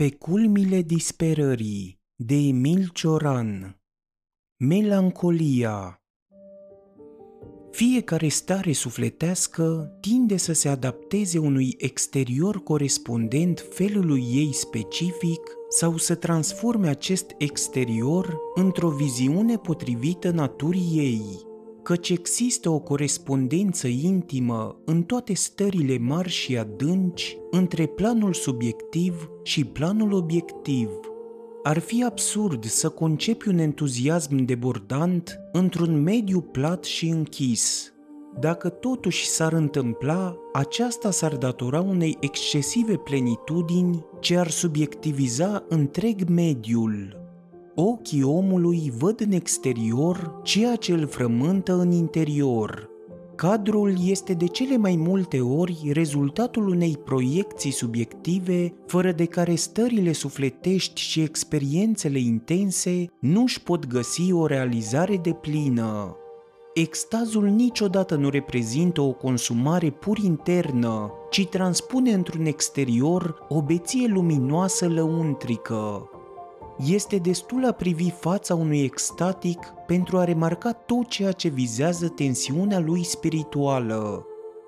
Pe culmile disperării de Emil Cioran. Melancolia. Fiecare stare sufletească tinde să se adapteze unui exterior corespondent felului ei specific sau să transforme acest exterior într-o viziune potrivită naturii ei căci există o corespondență intimă în toate stările mari și adânci între planul subiectiv și planul obiectiv. Ar fi absurd să concepi un entuziasm debordant într-un mediu plat și închis. Dacă totuși s-ar întâmpla, aceasta s-ar datora unei excesive plenitudini ce ar subiectiviza întreg mediul Ochii omului văd în exterior ceea ce îl frământă în interior. Cadrul este de cele mai multe ori rezultatul unei proiecții subiective, fără de care stările sufletești și experiențele intense nu își pot găsi o realizare de plină. Extazul niciodată nu reprezintă o consumare pur internă, ci transpune într-un exterior o beție luminoasă lăuntrică este destul a privi fața unui extatic pentru a remarca tot ceea ce vizează tensiunea lui spirituală.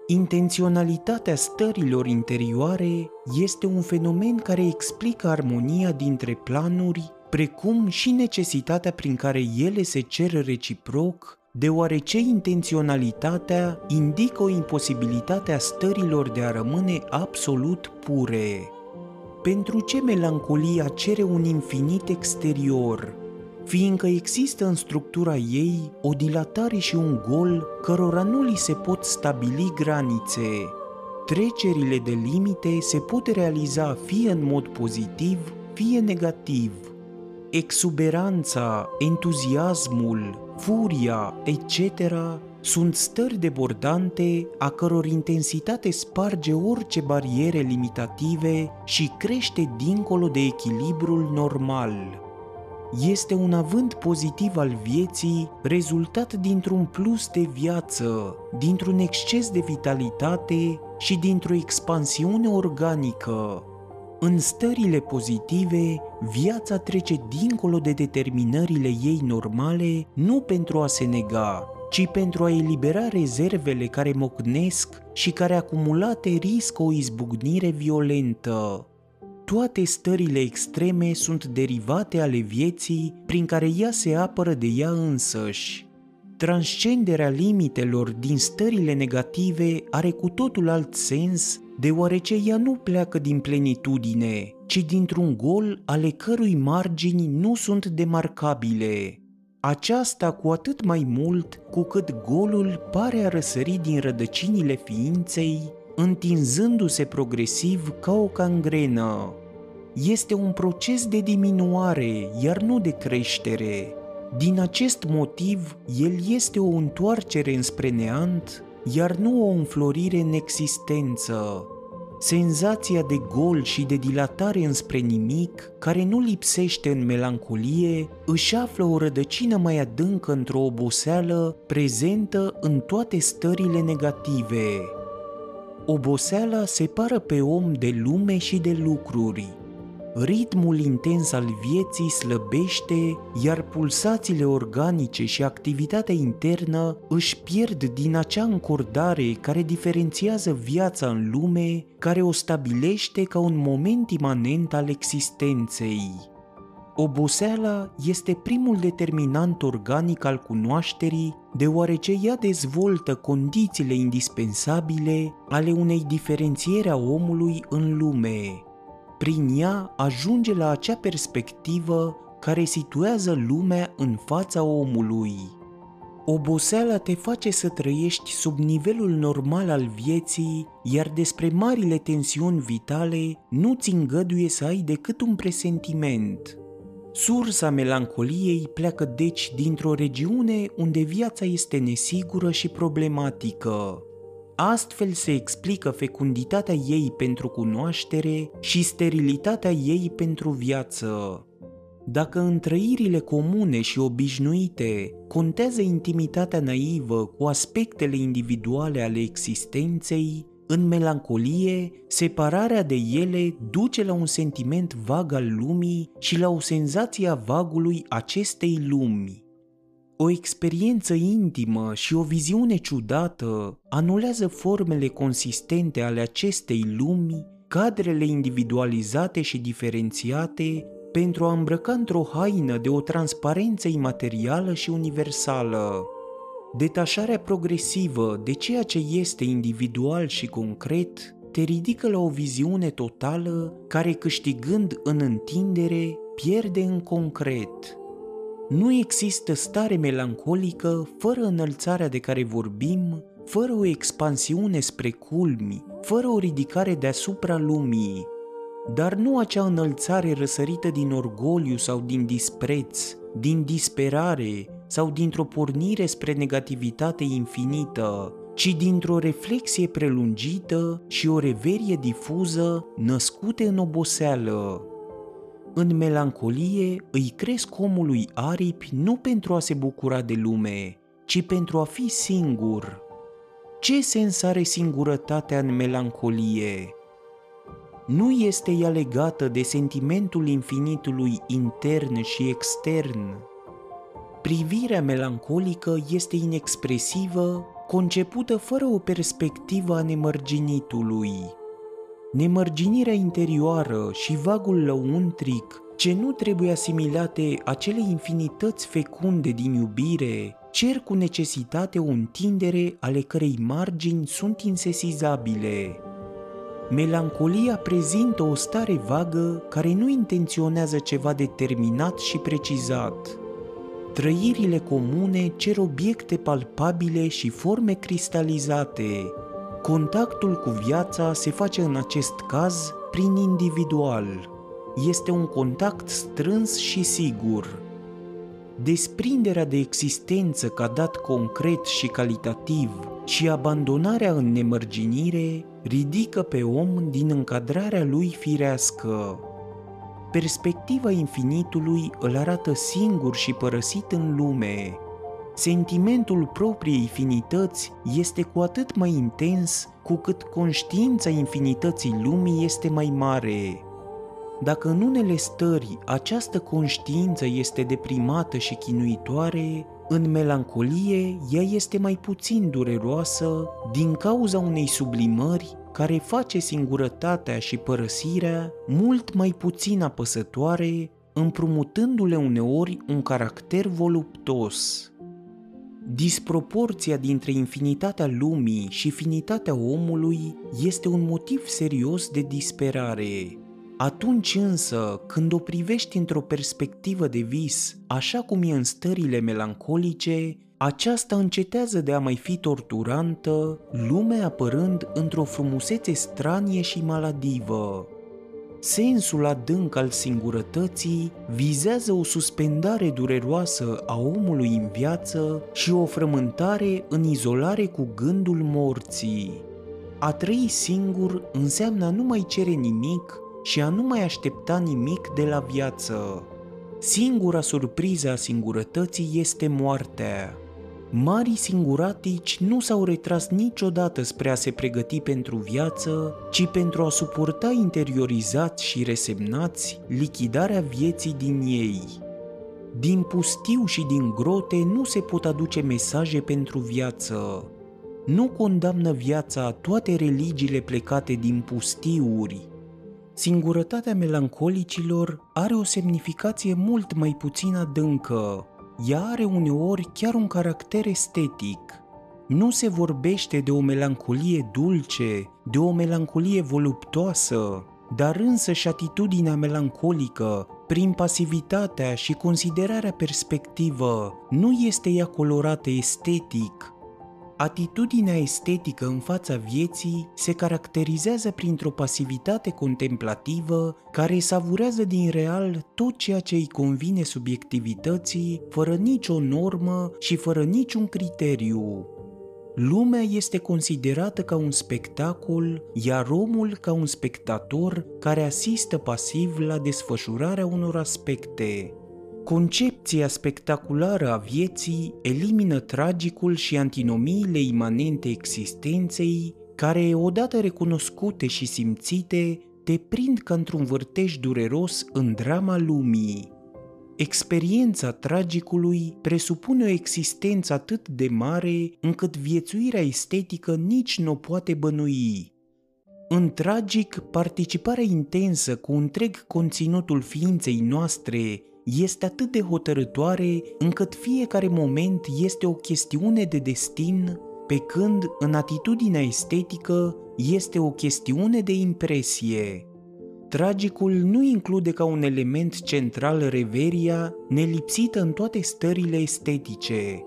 Intenționalitatea stărilor interioare este un fenomen care explică armonia dintre planuri, precum și necesitatea prin care ele se cer reciproc, deoarece intenționalitatea indică o imposibilitate a stărilor de a rămâne absolut pure. Pentru ce melancolia cere un infinit exterior, fiindcă există în structura ei o dilatare și un gol cărora nu li se pot stabili granițe. Trecerile de limite se pot realiza fie în mod pozitiv, fie negativ. Exuberanța, entuziasmul, furia, etc sunt stări debordante a căror intensitate sparge orice bariere limitative și crește dincolo de echilibrul normal. Este un avânt pozitiv al vieții rezultat dintr-un plus de viață, dintr-un exces de vitalitate și dintr-o expansiune organică. În stările pozitive, viața trece dincolo de determinările ei normale nu pentru a se nega, ci pentru a elibera rezervele care mocnesc și care acumulate riscă o izbucnire violentă. Toate stările extreme sunt derivate ale vieții prin care ea se apără de ea însăși. Transcenderea limitelor din stările negative are cu totul alt sens, deoarece ea nu pleacă din plenitudine, ci dintr-un gol ale cărui margini nu sunt demarcabile. Aceasta cu atât mai mult cu cât golul pare a răsări din rădăcinile ființei, întinzându-se progresiv ca o cangrenă. Este un proces de diminuare, iar nu de creștere. Din acest motiv, el este o întoarcere înspre neant, iar nu o înflorire în existență. Senzația de gol și de dilatare înspre nimic, care nu lipsește în melancolie, își află o rădăcină mai adâncă într-o oboseală prezentă în toate stările negative. Oboseala separă pe om de lume și de lucruri, ritmul intens al vieții slăbește, iar pulsațiile organice și activitatea internă își pierd din acea încordare care diferențiază viața în lume, care o stabilește ca un moment imanent al existenței. Oboseala este primul determinant organic al cunoașterii, deoarece ea dezvoltă condițiile indispensabile ale unei diferențiere a omului în lume, prin ea ajunge la acea perspectivă care situează lumea în fața omului. Oboseala te face să trăiești sub nivelul normal al vieții, iar despre marile tensiuni vitale nu ți îngăduie să ai decât un presentiment. Sursa melancoliei pleacă deci dintr-o regiune unde viața este nesigură și problematică, Astfel se explică fecunditatea ei pentru cunoaștere și sterilitatea ei pentru viață. Dacă în trăirile comune și obișnuite contează intimitatea naivă cu aspectele individuale ale existenței, În melancolie, separarea de ele duce la un sentiment vag al lumii și la o senzație a vagului acestei lumi. O experiență intimă și o viziune ciudată anulează formele consistente ale acestei lumi, cadrele individualizate și diferențiate pentru a îmbrăca într-o haină de o transparență imaterială și universală. Detașarea progresivă de ceea ce este individual și concret te ridică la o viziune totală care, câștigând în întindere, pierde în concret. Nu există stare melancolică fără înălțarea de care vorbim, fără o expansiune spre culmi, fără o ridicare deasupra lumii, dar nu acea înălțare răsărită din orgoliu sau din dispreț, din disperare sau dintr-o pornire spre negativitate infinită, ci dintr-o reflexie prelungită și o reverie difuză născute în oboseală. În melancolie îi cresc omului aripi nu pentru a se bucura de lume, ci pentru a fi singur. Ce sens are singurătatea în melancolie? Nu este ea legată de sentimentul infinitului intern și extern. Privirea melancolică este inexpresivă, concepută fără o perspectivă a nemărginitului. Nemărginirea interioară și vagul lăuntric, ce nu trebuie asimilate acele infinități fecunde din iubire, cer cu necesitate o întindere ale cărei margini sunt insesizabile. Melancolia prezintă o stare vagă care nu intenționează ceva determinat și precizat. Trăirile comune cer obiecte palpabile și forme cristalizate. Contactul cu viața se face în acest caz prin individual. Este un contact strâns și sigur. Desprinderea de existență ca dat concret și calitativ și abandonarea în nemărginire ridică pe om din încadrarea lui firească. Perspectiva infinitului îl arată singur și părăsit în lume. Sentimentul propriei infinități este cu atât mai intens cu cât conștiința infinității lumii este mai mare. Dacă în unele stări această conștiință este deprimată și chinuitoare, în melancolie, ea este mai puțin dureroasă din cauza unei sublimări care face singurătatea și părăsirea mult mai puțin apăsătoare, împrumutându-le uneori un caracter voluptos. Disproporția dintre infinitatea lumii și finitatea omului este un motiv serios de disperare. Atunci însă, când o privești într-o perspectivă de vis, așa cum e în stările melancolice, aceasta încetează de a mai fi torturantă, lumea apărând într-o frumusețe stranie și maladivă. Sensul adânc al singurătății vizează o suspendare dureroasă a omului în viață și o frământare în izolare cu gândul morții. A trăi singur înseamnă a nu mai cere nimic și a nu mai aștepta nimic de la viață. Singura surpriză a singurătății este moartea. Marii singuratici nu s-au retras niciodată spre a se pregăti pentru viață, ci pentru a suporta interiorizați și resemnați lichidarea vieții din ei. Din pustiu și din grote nu se pot aduce mesaje pentru viață. Nu condamnă viața toate religiile plecate din pustiuri, Singurătatea melancolicilor are o semnificație mult mai puțin adâncă. Ea are uneori chiar un caracter estetic. Nu se vorbește de o melancolie dulce, de o melancolie voluptoasă, dar însă și atitudinea melancolică, prin pasivitatea și considerarea perspectivă, nu este ea colorată estetic, Atitudinea estetică în fața vieții se caracterizează printr-o pasivitate contemplativă care savurează din real tot ceea ce îi convine subiectivității, fără nicio normă și fără niciun criteriu. Lumea este considerată ca un spectacol, iar omul ca un spectator care asistă pasiv la desfășurarea unor aspecte. Concepția spectaculară a vieții elimină tragicul și antinomiile imanente existenței, care, odată recunoscute și simțite, te prind ca într-un vârtej dureros în drama lumii. Experiența tragicului presupune o existență atât de mare încât viețuirea estetică nici nu o poate bănui. În tragic, participarea intensă cu întreg conținutul ființei noastre este atât de hotărătoare încât fiecare moment este o chestiune de destin, pe când în atitudinea estetică este o chestiune de impresie. Tragicul nu include ca un element central reveria nelipsită în toate stările estetice.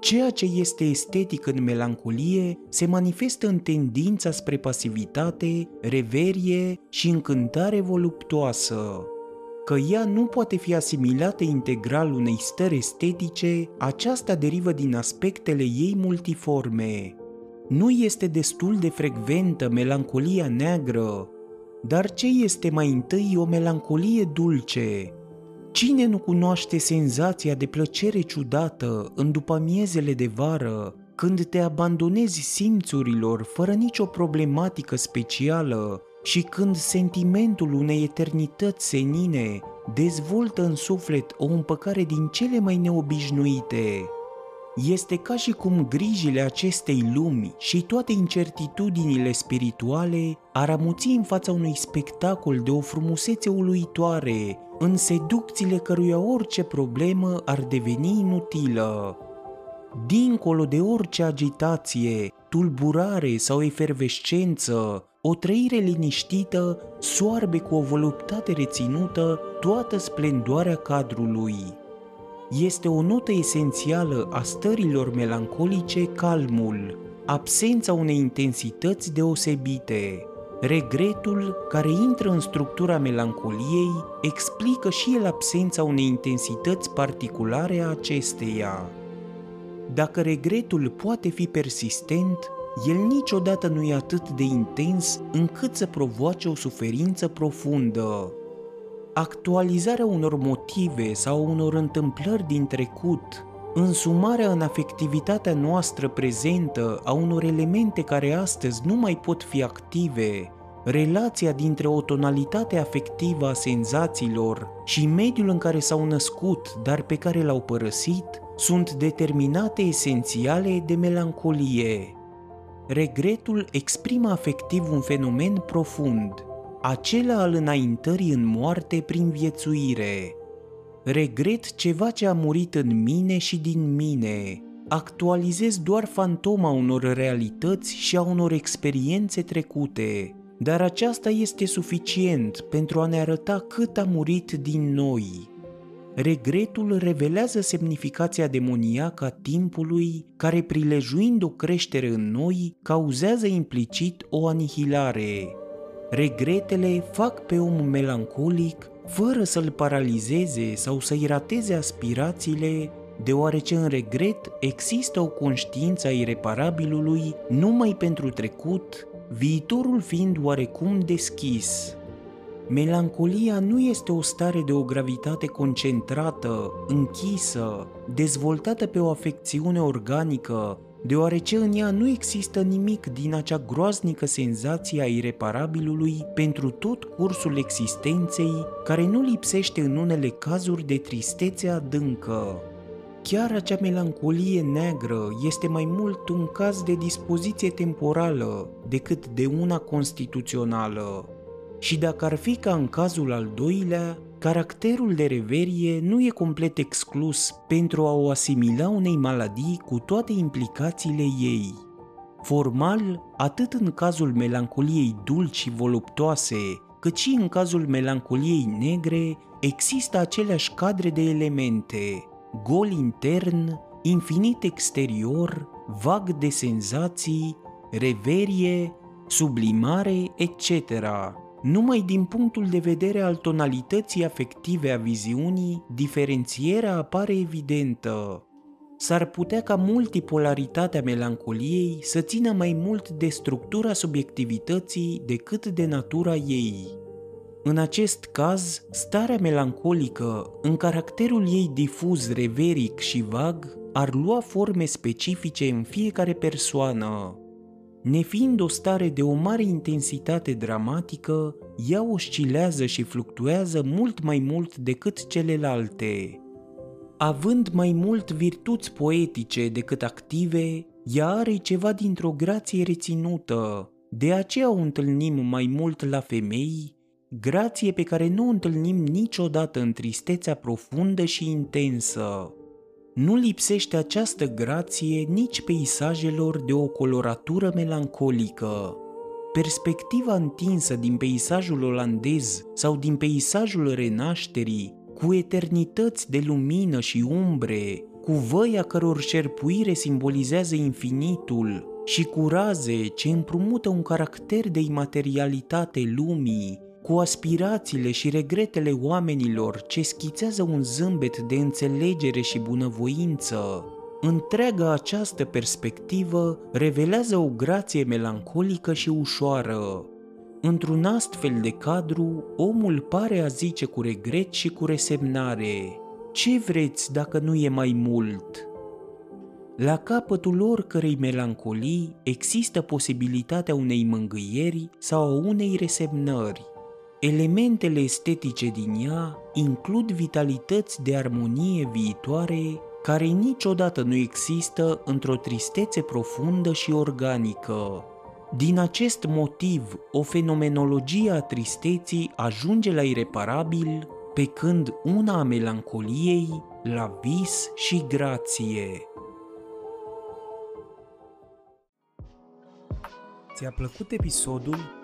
Ceea ce este estetic în melancolie se manifestă în tendința spre pasivitate, reverie și încântare voluptoasă. Că ea nu poate fi asimilată integral unei stări estetice, aceasta derivă din aspectele ei multiforme. Nu este destul de frecventă melancolia neagră, dar ce este mai întâi o melancolie dulce? Cine nu cunoaște senzația de plăcere ciudată în după miezele de vară, când te abandonezi simțurilor fără nicio problematică specială și când sentimentul unei eternități senine dezvoltă în suflet o împăcare din cele mai neobișnuite? Este ca și cum grijile acestei lumi și toate incertitudinile spirituale ar amuți în fața unui spectacol de o frumusețe uluitoare, în seducțiile căruia orice problemă ar deveni inutilă. Dincolo de orice agitație, tulburare sau efervescență, o trăire liniștită soarbe cu o voluptate reținută toată splendoarea cadrului este o notă esențială a stărilor melancolice calmul, absența unei intensități deosebite. Regretul, care intră în structura melancoliei, explică și el absența unei intensități particulare a acesteia. Dacă regretul poate fi persistent, el niciodată nu e atât de intens încât să provoace o suferință profundă. Actualizarea unor motive sau unor întâmplări din trecut, însumarea în afectivitatea noastră prezentă a unor elemente care astăzi nu mai pot fi active, relația dintre o tonalitate afectivă a senzațiilor și mediul în care s-au născut, dar pe care l-au părăsit, sunt determinate esențiale de melancolie. Regretul exprimă afectiv un fenomen profund – acela al înaintării în moarte prin viețuire. Regret ceva ce a murit în mine și din mine. Actualizez doar fantoma unor realități și a unor experiențe trecute, dar aceasta este suficient pentru a ne arăta cât a murit din noi. Regretul revelează semnificația demoniacă a timpului care, prilejuind o creștere în noi, cauzează implicit o anihilare. Regretele fac pe om melancolic fără să-l paralizeze sau să-i rateze aspirațiile, deoarece în regret există o conștiință a ireparabilului numai pentru trecut, viitorul fiind oarecum deschis. Melancolia nu este o stare de o gravitate concentrată, închisă, dezvoltată pe o afecțiune organică deoarece în ea nu există nimic din acea groaznică senzație a ireparabilului pentru tot cursul existenței, care nu lipsește în unele cazuri de tristețe adâncă. Chiar acea melancolie neagră este mai mult un caz de dispoziție temporală decât de una constituțională. Și dacă ar fi ca în cazul al doilea, Caracterul de reverie nu e complet exclus pentru a o asimila unei maladii cu toate implicațiile ei. Formal, atât în cazul melancoliei dulci și voluptoase, cât și în cazul melancoliei negre, există aceleași cadre de elemente, gol intern, infinit exterior, vag de senzații, reverie, sublimare, etc numai din punctul de vedere al tonalității afective a viziunii, diferențierea apare evidentă. S-ar putea ca multipolaritatea melancoliei să țină mai mult de structura subiectivității decât de natura ei. În acest caz, starea melancolică, în caracterul ei difuz, reveric și vag, ar lua forme specifice în fiecare persoană, Nefiind o stare de o mare intensitate dramatică, ea oscilează și fluctuează mult mai mult decât celelalte. Având mai mult virtuți poetice decât active, ea are ceva dintr-o grație reținută, de aceea o întâlnim mai mult la femei, grație pe care nu o întâlnim niciodată în tristețea profundă și intensă. Nu lipsește această grație nici peisajelor de o coloratură melancolică. Perspectiva întinsă din peisajul olandez sau din peisajul renașterii, cu eternități de lumină și umbre, cu văi a căror șerpuire simbolizează infinitul și cu raze ce împrumută un caracter de imaterialitate lumii, cu aspirațiile și regretele oamenilor ce schițează un zâmbet de înțelegere și bunăvoință. Întreaga această perspectivă revelează o grație melancolică și ușoară. Într-un astfel de cadru, omul pare a zice cu regret și cu resemnare, ce vreți dacă nu e mai mult? La capătul oricărei melancolii există posibilitatea unei mângâieri sau a unei resemnări. Elementele estetice din ea includ vitalități de armonie viitoare care niciodată nu există într-o tristețe profundă și organică. Din acest motiv, o fenomenologie a tristeții ajunge la ireparabil, pe când una a melancoliei la vis și grație. Ți-a plăcut episodul?